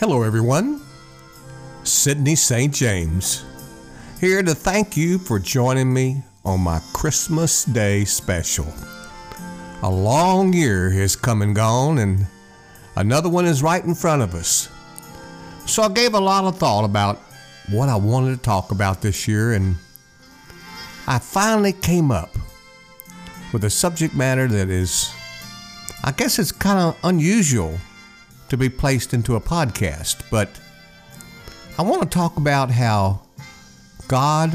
Hello, everyone. Sidney St. James, here to thank you for joining me on my Christmas Day special. A long year has come and gone, and another one is right in front of us. So I gave a lot of thought about what I wanted to talk about this year, and I finally came up with a subject matter that is, I guess it's kind of unusual to be placed into a podcast, but I want to talk about how God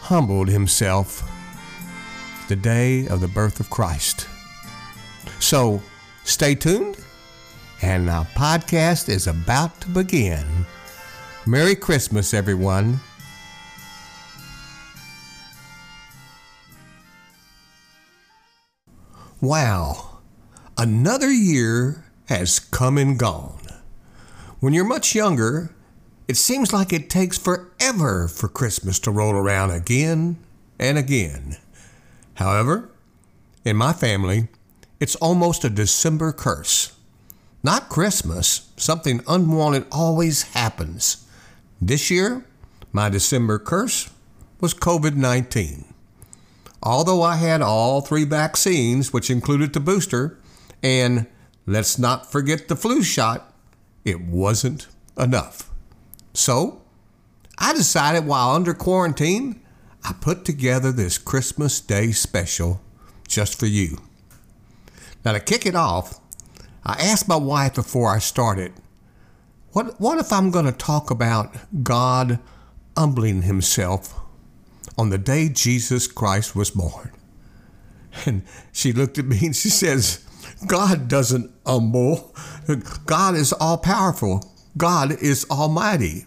humbled himself the day of the birth of Christ. So stay tuned, and our podcast is about to begin. Merry Christmas, everyone. Wow, another year has come and gone. When you're much younger, it seems like it takes forever for Christmas to roll around again and again. However, in my family, it's almost a December curse. Not Christmas, something unwanted always happens. This year, my December curse was COVID 19. Although I had all three vaccines, which included the booster, and let's not forget the flu shot, it wasn't enough. So, I decided while under quarantine, I put together this Christmas Day special just for you. Now, to kick it off, I asked my wife before I started, what, what if I'm going to talk about God humbling himself on the day Jesus Christ was born? And she looked at me and she says, God doesn't humble. God is all powerful. God is almighty.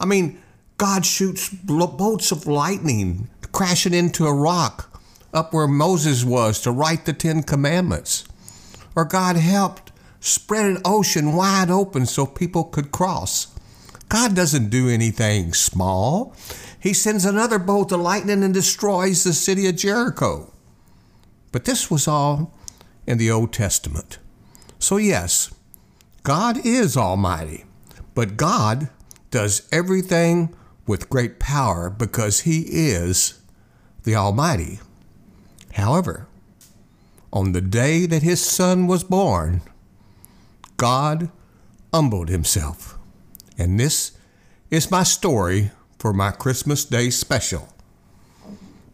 I mean, God shoots bolts of lightning crashing into a rock up where Moses was to write the Ten Commandments. Or God helped spread an ocean wide open so people could cross. God doesn't do anything small. He sends another bolt of lightning and destroys the city of Jericho. But this was all in the Old Testament. So, yes, God is Almighty, but God does everything with great power because He is the Almighty. However, on the day that His Son was born, God humbled Himself. And this is my story for my Christmas Day special.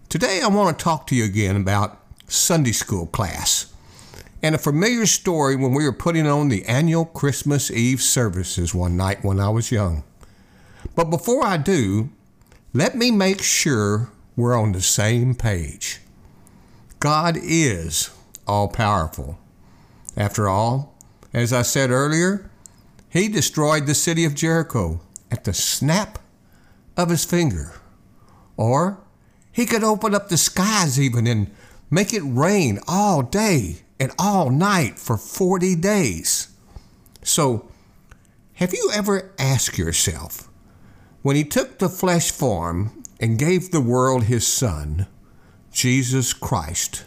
Today, I want to talk to you again about Sunday school class and a familiar story when we were putting on the annual Christmas Eve services one night when I was young. But before I do, let me make sure we're on the same page. God is all powerful. After all, as I said earlier, He destroyed the city of Jericho at the snap of His finger. Or He could open up the skies even and make it rain all day and all night for 40 days. So, have you ever asked yourself, when he took the flesh form and gave the world his Son, Jesus Christ,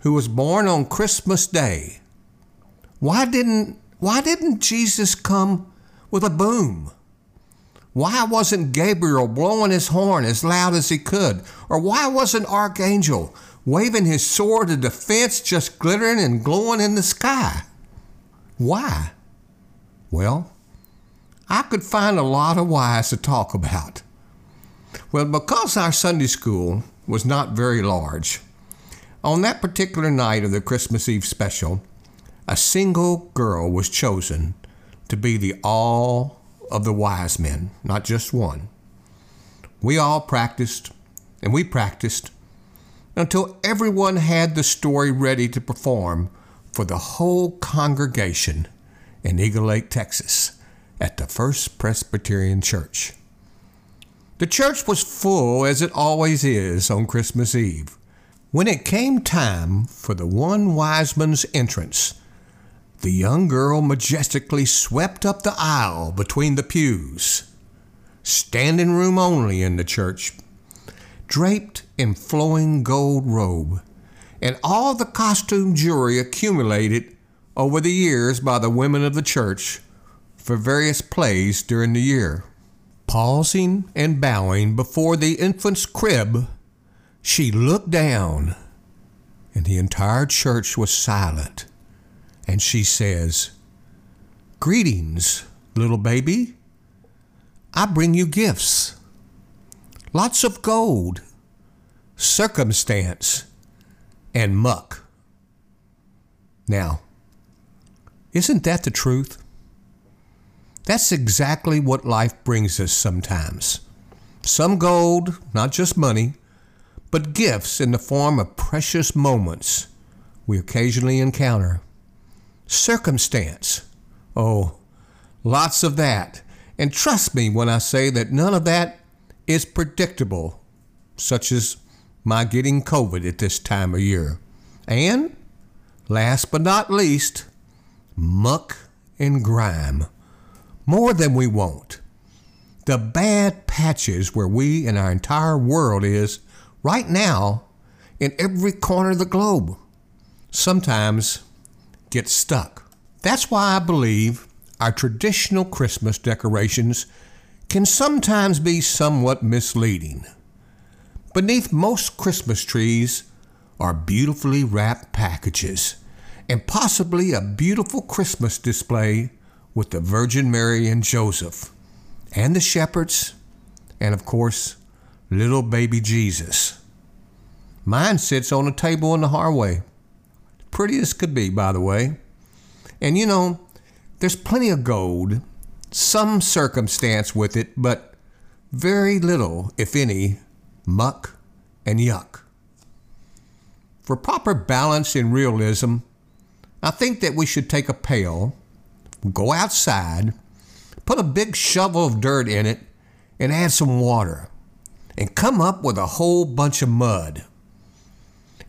who was born on Christmas Day, why didn't, why didn't Jesus come with a boom? Why wasn't Gabriel blowing his horn as loud as he could? Or why wasn't Archangel waving his sword of defense just glittering and glowing in the sky? Why? Well, I could find a lot of whys to talk about. Well, because our Sunday school was not very large, on that particular night of the Christmas Eve special, a single girl was chosen to be the all of the wise men, not just one. We all practiced, and we practiced until everyone had the story ready to perform for the whole congregation in Eagle Lake, Texas at the First Presbyterian Church. The church was full as it always is on Christmas Eve. When it came time for the one wise man's entrance, the young girl majestically swept up the aisle between the pews. Standing room only in the church, draped in flowing gold robe, and all the costume jewelry accumulated over the years by the women of the church for various plays during the year. Pausing and bowing before the infant's crib, she looked down, and the entire church was silent. And she says, Greetings, little baby. I bring you gifts. Lots of gold, circumstance, and muck. Now, isn't that the truth? That's exactly what life brings us sometimes. Some gold, not just money, but gifts in the form of precious moments we occasionally encounter. Circumstance. Oh, lots of that. And trust me when I say that none of that is predictable, such as my getting COVID at this time of year. And, last but not least, muck and grime more than we want. The bad patches where we and our entire world is right now in every corner of the globe sometimes get stuck. That's why I believe our traditional Christmas decorations can sometimes be somewhat misleading. Beneath most Christmas trees are beautifully wrapped packages and possibly a beautiful Christmas display with the Virgin Mary and Joseph, and the shepherds, and of course, little baby Jesus. Mine sits on a table in the hallway. Pretty as could be, by the way. And you know, there's plenty of gold, some circumstance with it, but very little, if any, muck and yuck. For proper balance and realism, I think that we should take a pail go outside, put a big shovel of dirt in it, and add some water, and come up with a whole bunch of mud.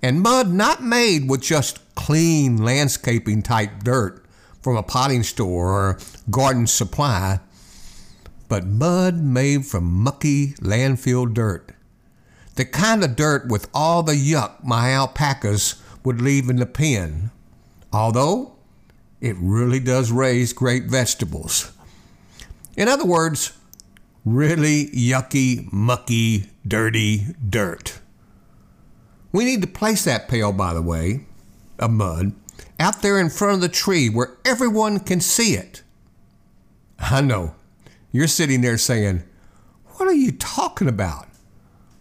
And mud not made with just clean landscaping type dirt from a potting store or garden supply, but mud made from mucky landfill dirt. The kind of dirt with all the yuck my alpacas would leave in the pen. Although it really does raise great vegetables. In other words, really yucky, mucky, dirty dirt. We need to place that pail, by the way, of mud, out there in front of the tree where everyone can see it. I know. You're sitting there saying, What are you talking about?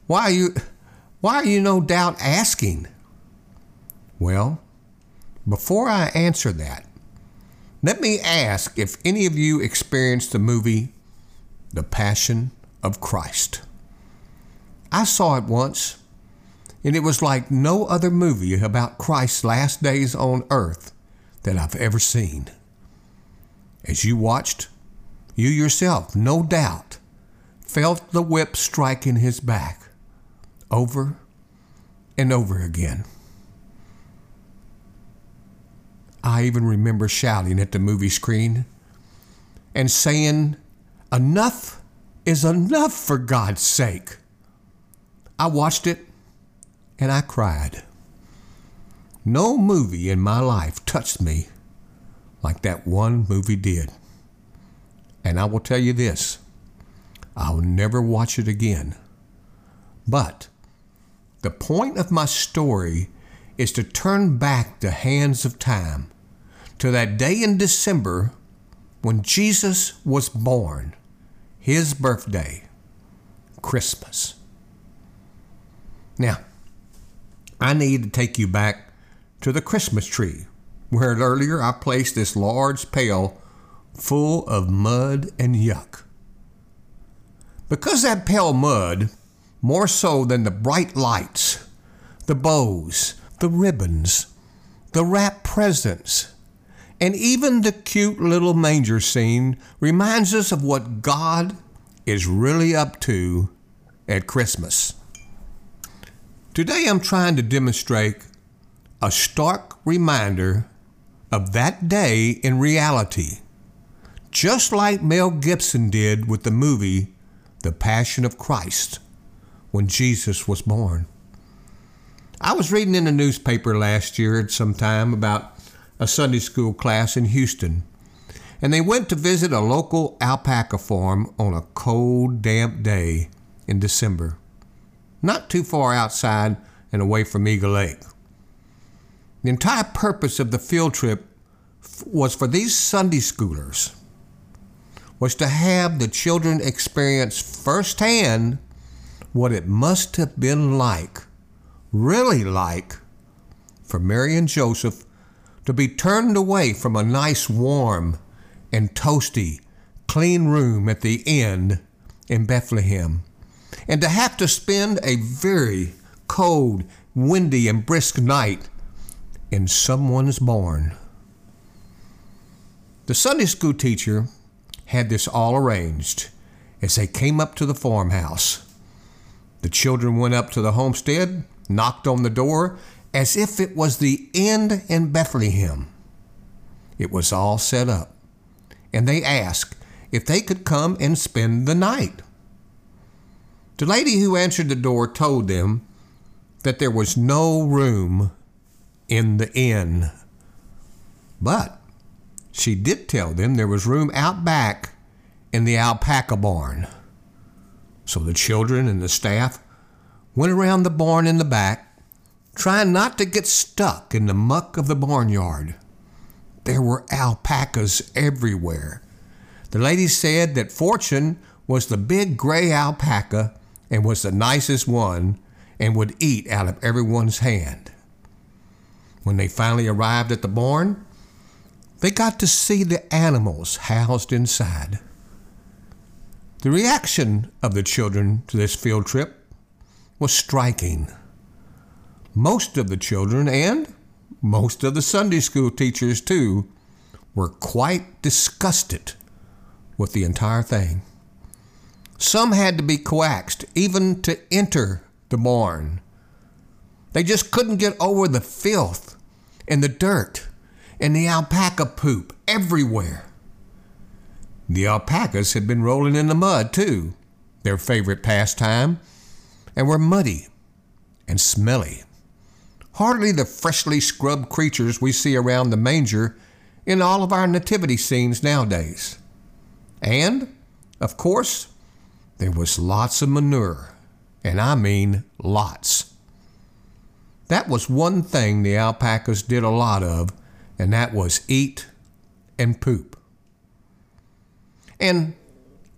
Why are you why are you no doubt asking? Well, before I answer that, let me ask if any of you experienced the movie The Passion of Christ. I saw it once, and it was like no other movie about Christ's last days on earth that I've ever seen. As you watched, you yourself, no doubt, felt the whip striking his back over and over again. I even remember shouting at the movie screen and saying, Enough is enough for God's sake. I watched it and I cried. No movie in my life touched me like that one movie did. And I will tell you this I'll never watch it again. But the point of my story is to turn back the hands of time to that day in December when Jesus was born, his birthday, Christmas. Now, I need to take you back to the Christmas tree, where earlier I placed this large pail full of mud and yuck. Because that pail mud, more so than the bright lights, the bows, the ribbons, the wrapped presents, and even the cute little manger scene reminds us of what God is really up to at Christmas. Today I'm trying to demonstrate a stark reminder of that day in reality, just like Mel Gibson did with the movie The Passion of Christ when Jesus was born. I was reading in a newspaper last year at some time about a Sunday school class in Houston. and they went to visit a local alpaca farm on a cold, damp day in December, not too far outside and away from Eagle Lake. The entire purpose of the field trip was for these Sunday schoolers was to have the children experience firsthand what it must have been like, really like, for Mary and Joseph to be turned away from a nice, warm, and toasty, clean room at the inn in Bethlehem, and to have to spend a very cold, windy, and brisk night in someone's barn. The Sunday school teacher had this all arranged as they came up to the farmhouse. The children went up to the homestead, knocked on the door, as if it was the inn in Bethlehem. It was all set up, and they asked if they could come and spend the night. The lady who answered the door told them that there was no room in the inn. But she did tell them there was room out back in the alpaca barn. So the children and the staff went around the barn in the back, trying not to get stuck in the muck of the barnyard. There were alpacas everywhere. The lady said that Fortune was the big gray alpaca and was the nicest one and would eat out of everyone's hand. When they finally arrived at the barn, they got to see the animals housed inside. The reaction of the children to this field trip was striking. Most of the children and most of the Sunday school teachers, too, were quite disgusted with the entire thing. Some had to be coaxed even to enter the barn. They just couldn't get over the filth and the dirt and the alpaca poop everywhere. The alpacas had been rolling in the mud, too, their favorite pastime, and were muddy and smelly. Hardly the freshly scrubbed creatures we see around the manger in all of our nativity scenes nowadays. And, of course, there was lots of manure, and I mean lots. That was one thing the alpacas did a lot of, and that was eat and poop. And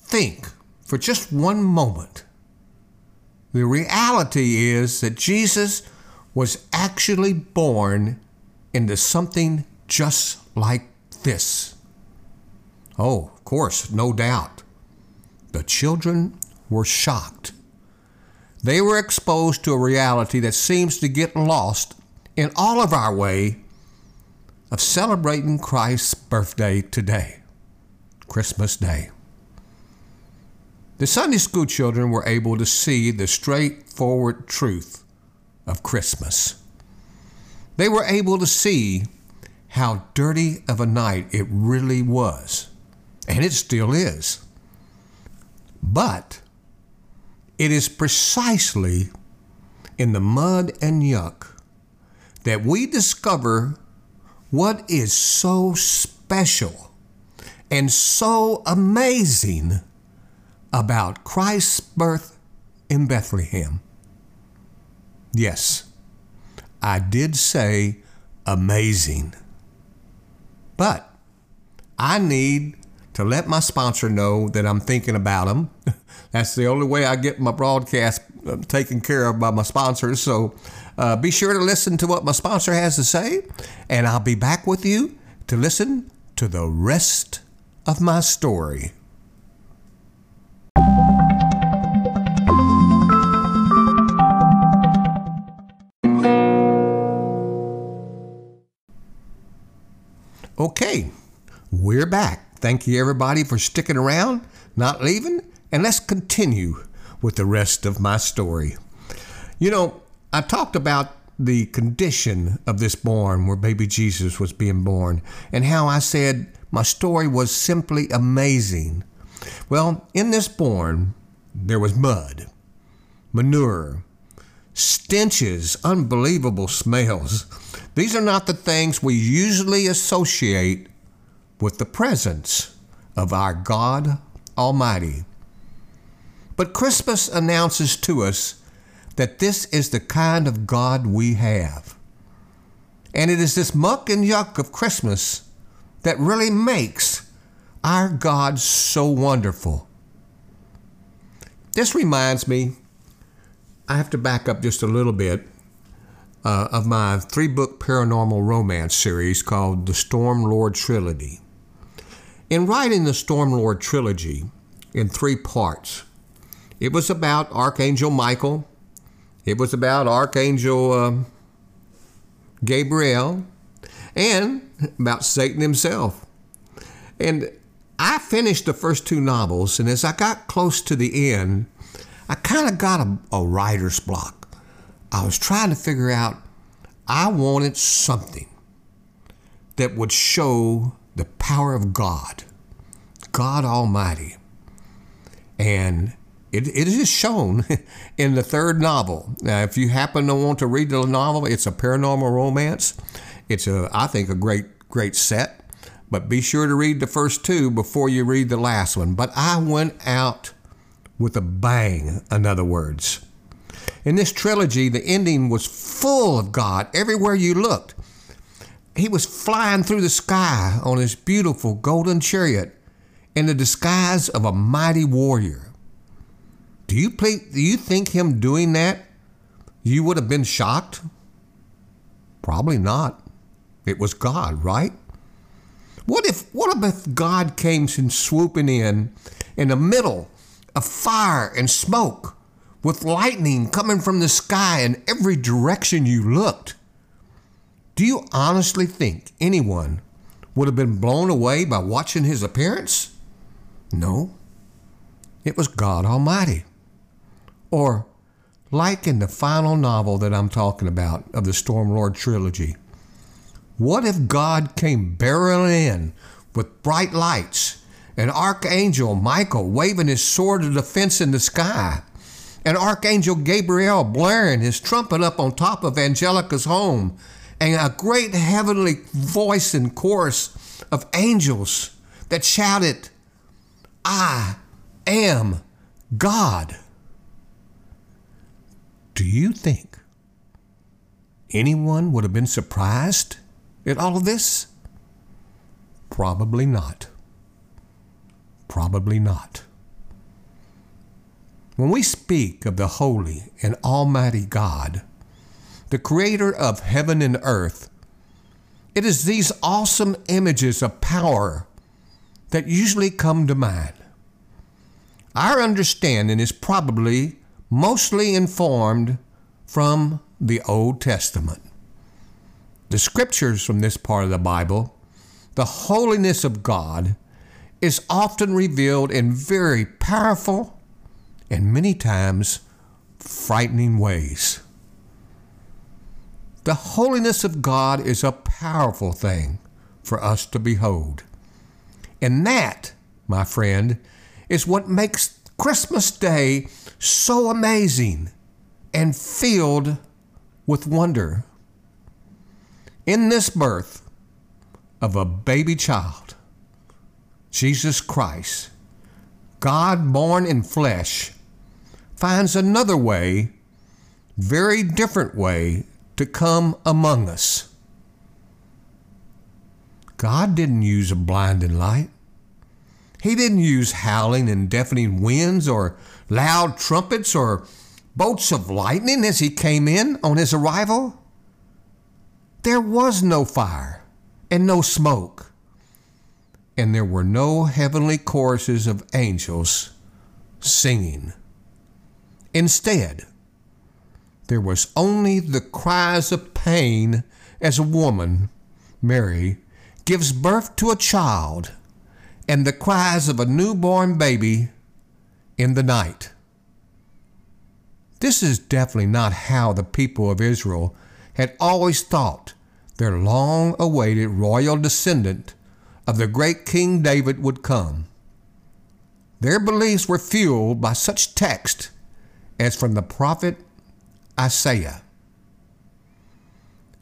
think for just one moment. The reality is that Jesus was actually born into something just like this. Oh, of course, no doubt. The children were shocked. They were exposed to a reality that seems to get lost in all of our way of celebrating Christ's birthday today, Christmas Day. The Sunday school children were able to see the straightforward truth of Christmas. They were able to see how dirty of a night it really was, and it still is. But it is precisely in the mud and yuck that we discover what is so special and so amazing about Christ's birth in Bethlehem? Yes, I did say amazing. But I need to let my sponsor know that I'm thinking about him. That's the only way I get my broadcast uh, taken care of by my sponsors. So uh, be sure to listen to what my sponsor has to say, and I'll be back with you to listen to the rest of my story. Okay, we're back. Thank you, everybody, for sticking around, not leaving, and let's continue with the rest of my story. You know, I talked about the condition of this barn where baby Jesus was being born and how I said my story was simply amazing. Well, in this barn, there was mud, manure, stenches, unbelievable smells. These are not the things we usually associate with the presence of our God Almighty. But Christmas announces to us that this is the kind of God we have. And it is this muck and yuck of Christmas that really makes our God so wonderful. This reminds me, I have to back up just a little bit uh, of my three book paranormal romance series called the Storm Lord Trilogy. In writing the Storm Lord Trilogy in three parts, it was about Archangel Michael, it was about Archangel uh, Gabriel, and about Satan himself. And I finished the first two novels, and as I got close to the end, I kind of got a, a writer's block. I was trying to figure out, I wanted something that would show the power of God, God Almighty. And it, it is shown in the third novel. Now, if you happen to want to read the novel, it's a paranormal romance. It's a, I think, a great, great set. But be sure to read the first two before you read the last one. But I went out with a bang, in other words. In this trilogy, the ending was full of God everywhere you looked. He was flying through the sky on his beautiful golden chariot in the disguise of a mighty warrior. Do you, play, do you think him doing that, you would have been shocked? Probably not. It was God, right? What if what if God came swooping in in the middle of fire and smoke? with lightning coming from the sky in every direction you looked. Do you honestly think anyone would have been blown away by watching his appearance? No. It was God Almighty. Or, like in the final novel that I'm talking about of the Stormlord trilogy, what if God came barreling in with bright lights, an archangel Michael waving his sword of defense in the sky, and Archangel Gabriel blaring his trumpet up on top of Angelica's home, and a great heavenly voice and chorus of angels that shouted, I am God. Do you think anyone would have been surprised at all of this? Probably not. Probably not. When we speak of the holy and almighty God, the creator of heaven and earth, it is these awesome images of power that usually come to mind. Our understanding is probably mostly informed from the Old Testament. The scriptures from this part of the Bible, the holiness of God, is often revealed in very powerful and many times frightening ways. The holiness of God is a powerful thing for us to behold. And that, my friend, is what makes Christmas Day so amazing and filled with wonder. In this birth of a baby child, Jesus Christ, God born in flesh, finds another way, very different way, to come among us. God didn't use a blinding light. He didn't use howling and deafening winds or loud trumpets or bolts of lightning as he came in on his arrival. There was no fire and no smoke, and there were no heavenly choruses of angels singing. Instead, there was only the cries of pain as a woman, Mary, gives birth to a child and the cries of a newborn baby in the night. This is definitely not how the people of Israel had always thought their long awaited royal descendant of the great King David would come. Their beliefs were fueled by such text as from the prophet Isaiah.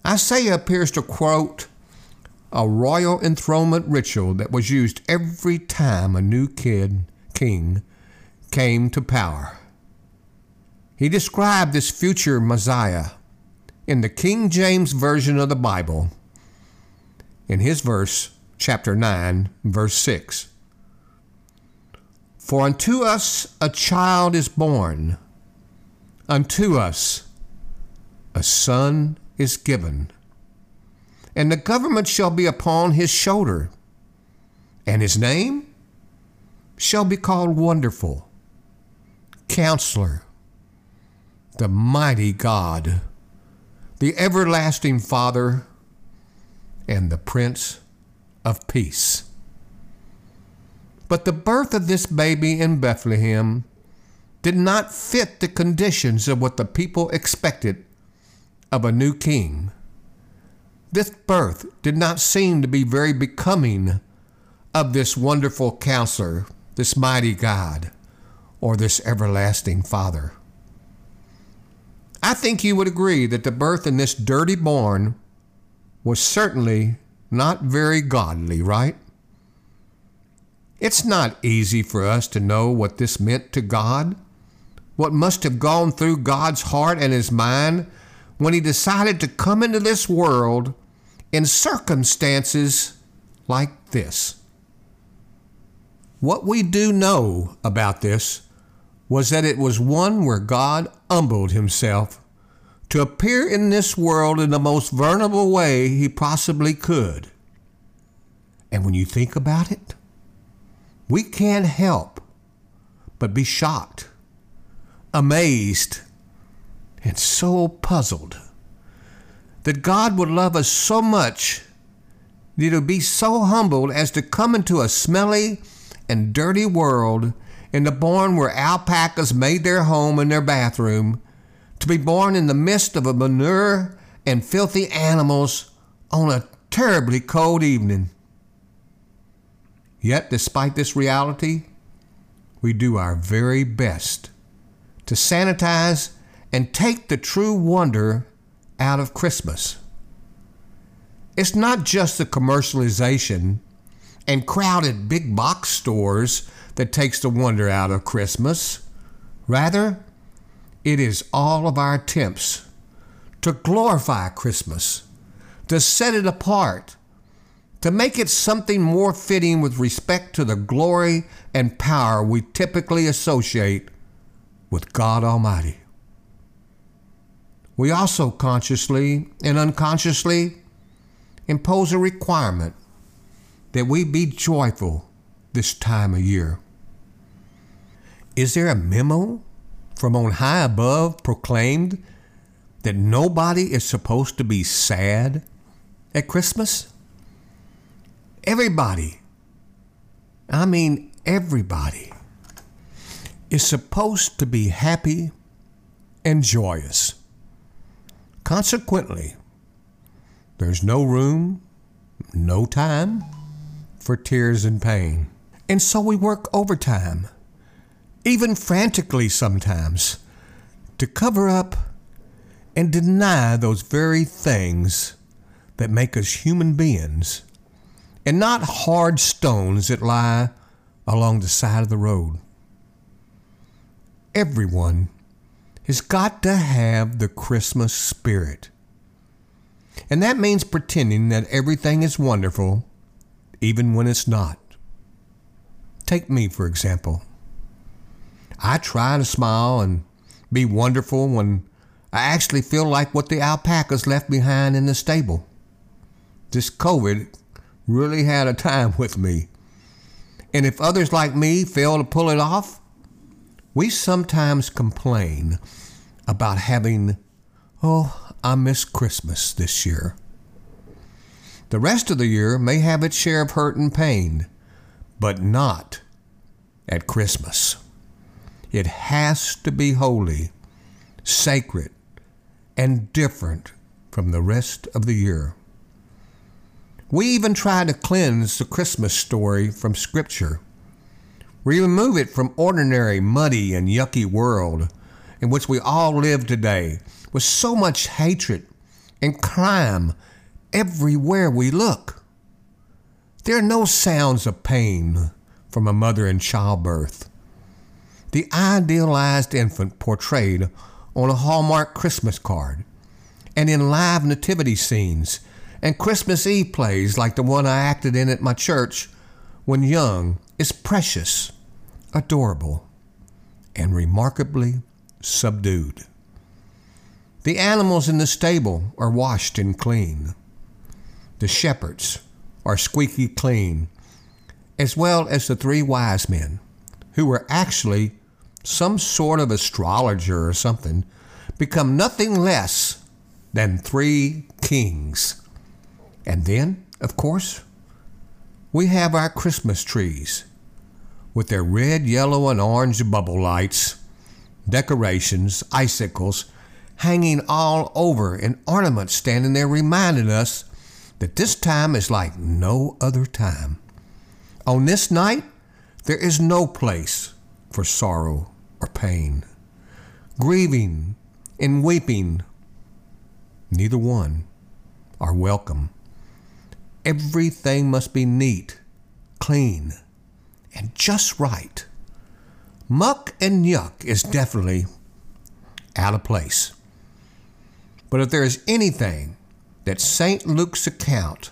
Isaiah appears to quote a royal enthronement ritual that was used every time a new kid, king, came to power. He described this future Messiah in the King James Version of the Bible in his verse, chapter 9, verse 6. For unto us a child is born, unto us a son is given, and the government shall be upon his shoulder, and his name shall be called Wonderful, Counselor, the Mighty God, the Everlasting Father, and the Prince of Peace. But the birth of this baby in Bethlehem did not fit the conditions of what the people expected of a new king. This birth did not seem to be very becoming of this wonderful counselor, this mighty God, or this everlasting Father. I think you would agree that the birth in this dirty barn was certainly not very godly, right? It's not easy for us to know what this meant to God, what must have gone through God's heart and his mind when he decided to come into this world in circumstances like this. What we do know about this was that it was one where God humbled himself to appear in this world in the most vulnerable way he possibly could. And when you think about it, we can't help but be shocked, amazed, and so puzzled that God would love us so much that he would be so humbled as to come into a smelly and dirty world in the barn where alpacas made their home in their bathroom, to be born in the midst of a manure and filthy animals on a terribly cold evening. Yet, despite this reality, we do our very best to sanitize and take the true wonder out of Christmas. It's not just the commercialization and crowded big box stores that takes the wonder out of Christmas. Rather, it is all of our attempts to glorify Christmas, to set it apart, to make it something more fitting with respect to the glory and power we typically associate with God Almighty. We also consciously and unconsciously impose a requirement that we be joyful this time of year. Is there a memo from on high above proclaimed that nobody is supposed to be sad at Christmas? Everybody, I mean everybody, is supposed to be happy and joyous. Consequently, there's no room, no time for tears and pain. And so we work overtime, even frantically sometimes, to cover up and deny those very things that make us human beings and not hard stones that lie along the side of the road. Everyone has got to have the Christmas spirit. And that means pretending that everything is wonderful, even when it's not. Take me, for example. I try to smile and be wonderful when I actually feel like what the alpacas left behind in the stable. This COVID really had a time with me. And if others like me fail to pull it off, we sometimes complain about having, oh, I miss Christmas this year. The rest of the year may have its share of hurt and pain, but not at Christmas. It has to be holy, sacred, and different from the rest of the year. We even try to cleanse the Christmas story from Scripture remove it from ordinary, muddy, and yucky world in which we all live today with so much hatred and crime everywhere we look. There are no sounds of pain from a mother in childbirth. The idealized infant portrayed on a Hallmark Christmas card and in live nativity scenes and Christmas Eve plays like the one I acted in at my church when young is precious, adorable, and remarkably subdued. The animals in the stable are washed and clean. The shepherds are squeaky clean, as well as the three wise men, who were actually some sort of astrologer or something, become nothing less than three kings. And then, of course, we have our Christmas trees with their red, yellow, and orange bubble lights, decorations, icicles, hanging all over, and ornaments standing there reminding us that this time is like no other time. On this night, there is no place for sorrow or pain, grieving and weeping. Neither one are welcome. Everything must be neat, clean, and just right. Muck and yuck is definitely out of place. But if there is anything that St. Luke's account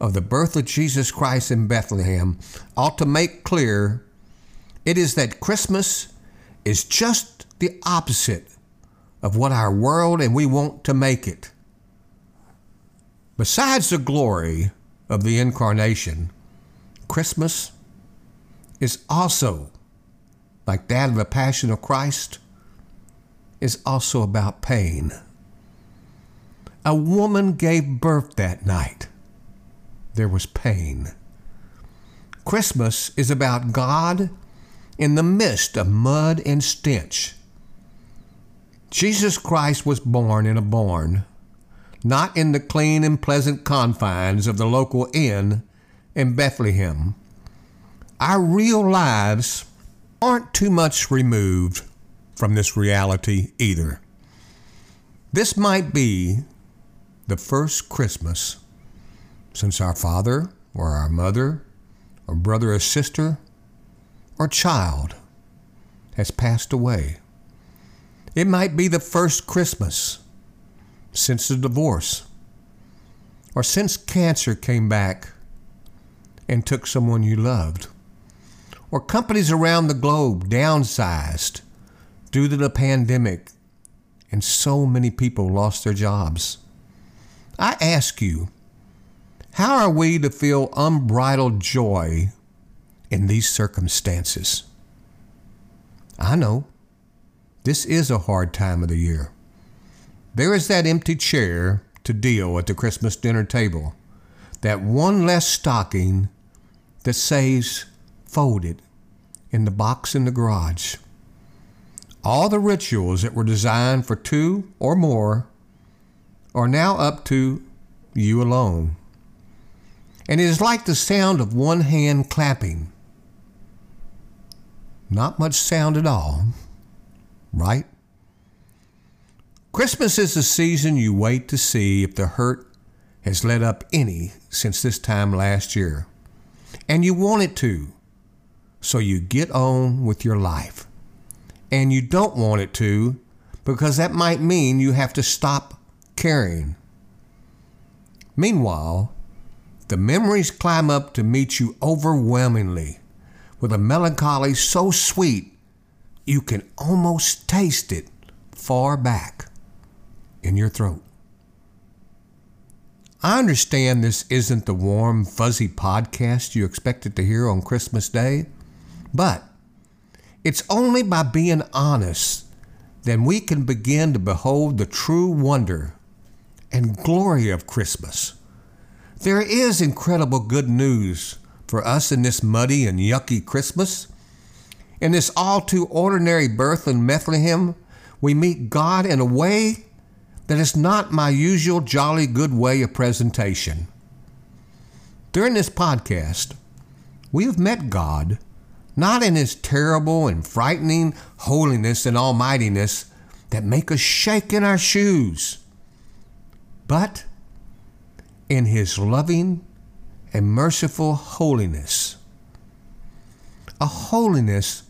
of the birth of Jesus Christ in Bethlehem ought to make clear, it is that Christmas is just the opposite of what our world and we want to make it. Besides the glory of the incarnation, Christmas is also, like that of the Passion of Christ, is also about pain. A woman gave birth that night. There was pain. Christmas is about God in the midst of mud and stench. Jesus Christ was born in a barn, not in the clean and pleasant confines of the local inn in Bethlehem. Our real lives aren't too much removed from this reality either. This might be the first Christmas since our father or our mother or brother or sister or child has passed away. It might be the first Christmas since the divorce or since cancer came back and took someone you loved or companies around the globe downsized due to the pandemic and so many people lost their jobs. I ask you, how are we to feel unbridled joy in these circumstances? I know this is a hard time of the year. There is that empty chair to deal at the Christmas dinner table, that one less stocking that says folded in the box in the garage. All the rituals that were designed for two or more are now up to you alone. And it is like the sound of one hand clapping. Not much sound at all, right? Christmas is the season you wait to see if the hurt has let up any since this time last year. And you want it to. So you get on with your life. And you don't want it to because that might mean you have to stop caring. Meanwhile, the memories climb up to meet you overwhelmingly with a melancholy so sweet you can almost taste it far back in your throat. I understand this isn't the warm, fuzzy podcast you expected to hear on Christmas Day, but it's only by being honest that we can begin to behold the true wonder and glory of Christmas. There is incredible good news for us in this muddy and yucky Christmas. In this all too ordinary birth in Bethlehem, we meet God in a way that is not my usual jolly good way of presentation. During this podcast, we have met God not in his terrible and frightening holiness and almightiness that make us shake in our shoes but in his loving and merciful holiness. A holiness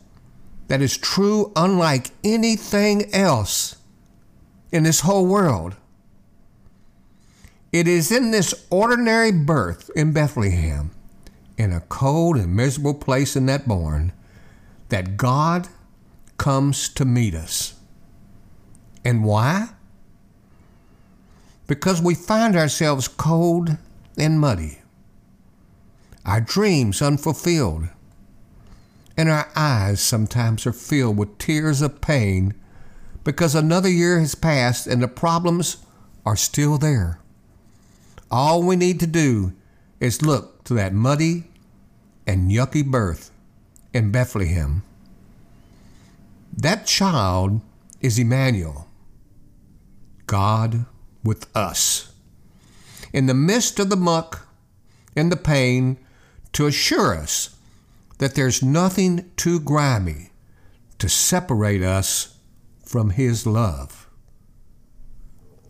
that is true unlike anything else in this whole world. It is in this ordinary birth in Bethlehem, in a cold and miserable place in that barn, that God comes to meet us. And why? Because we find ourselves cold and muddy, our dreams unfulfilled, and our eyes sometimes are filled with tears of pain because another year has passed and the problems are still there. All we need to do is look to that muddy and yucky birth in Bethlehem. That child is Emmanuel, God with us. In the midst of the muck and the pain, to assure us that there's nothing too grimy to separate us from His love.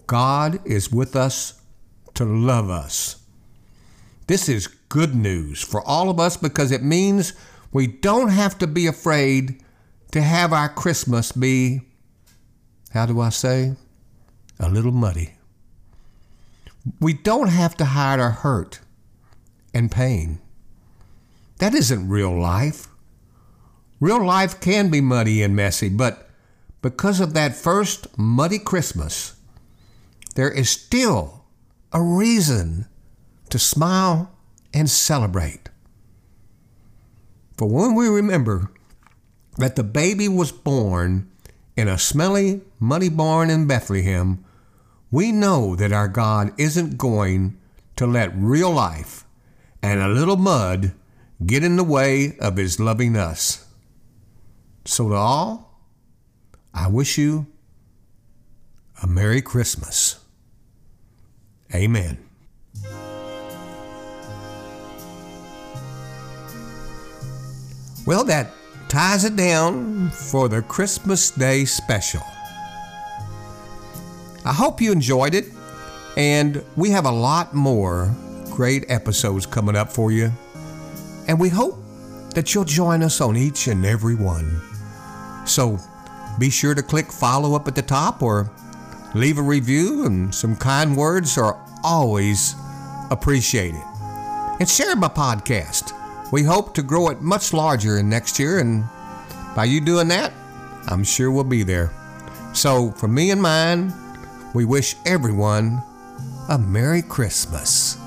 God is with us to love us. This is good news for all of us because it means we don't have to be afraid to have our Christmas be, how do I say, a little muddy. We don't have to hide our hurt and pain. That isn't real life. Real life can be muddy and messy, but because of that first muddy Christmas, there is still a reason to smile and celebrate. For when we remember that the baby was born in a smelly, muddy barn in Bethlehem, we know that our God isn't going to let real life and a little mud get in the way of His loving us. So, to all, I wish you a Merry Christmas. Amen. Well, that ties it down for the Christmas Day special. I hope you enjoyed it, and we have a lot more great episodes coming up for you, and we hope that you'll join us on each and every one. So be sure to click follow up at the top or leave a review, and some kind words are always appreciated. And share my podcast. We hope to grow it much larger in next year, and by you doing that, I'm sure we'll be there. So, for me and mine, we wish everyone a Merry Christmas.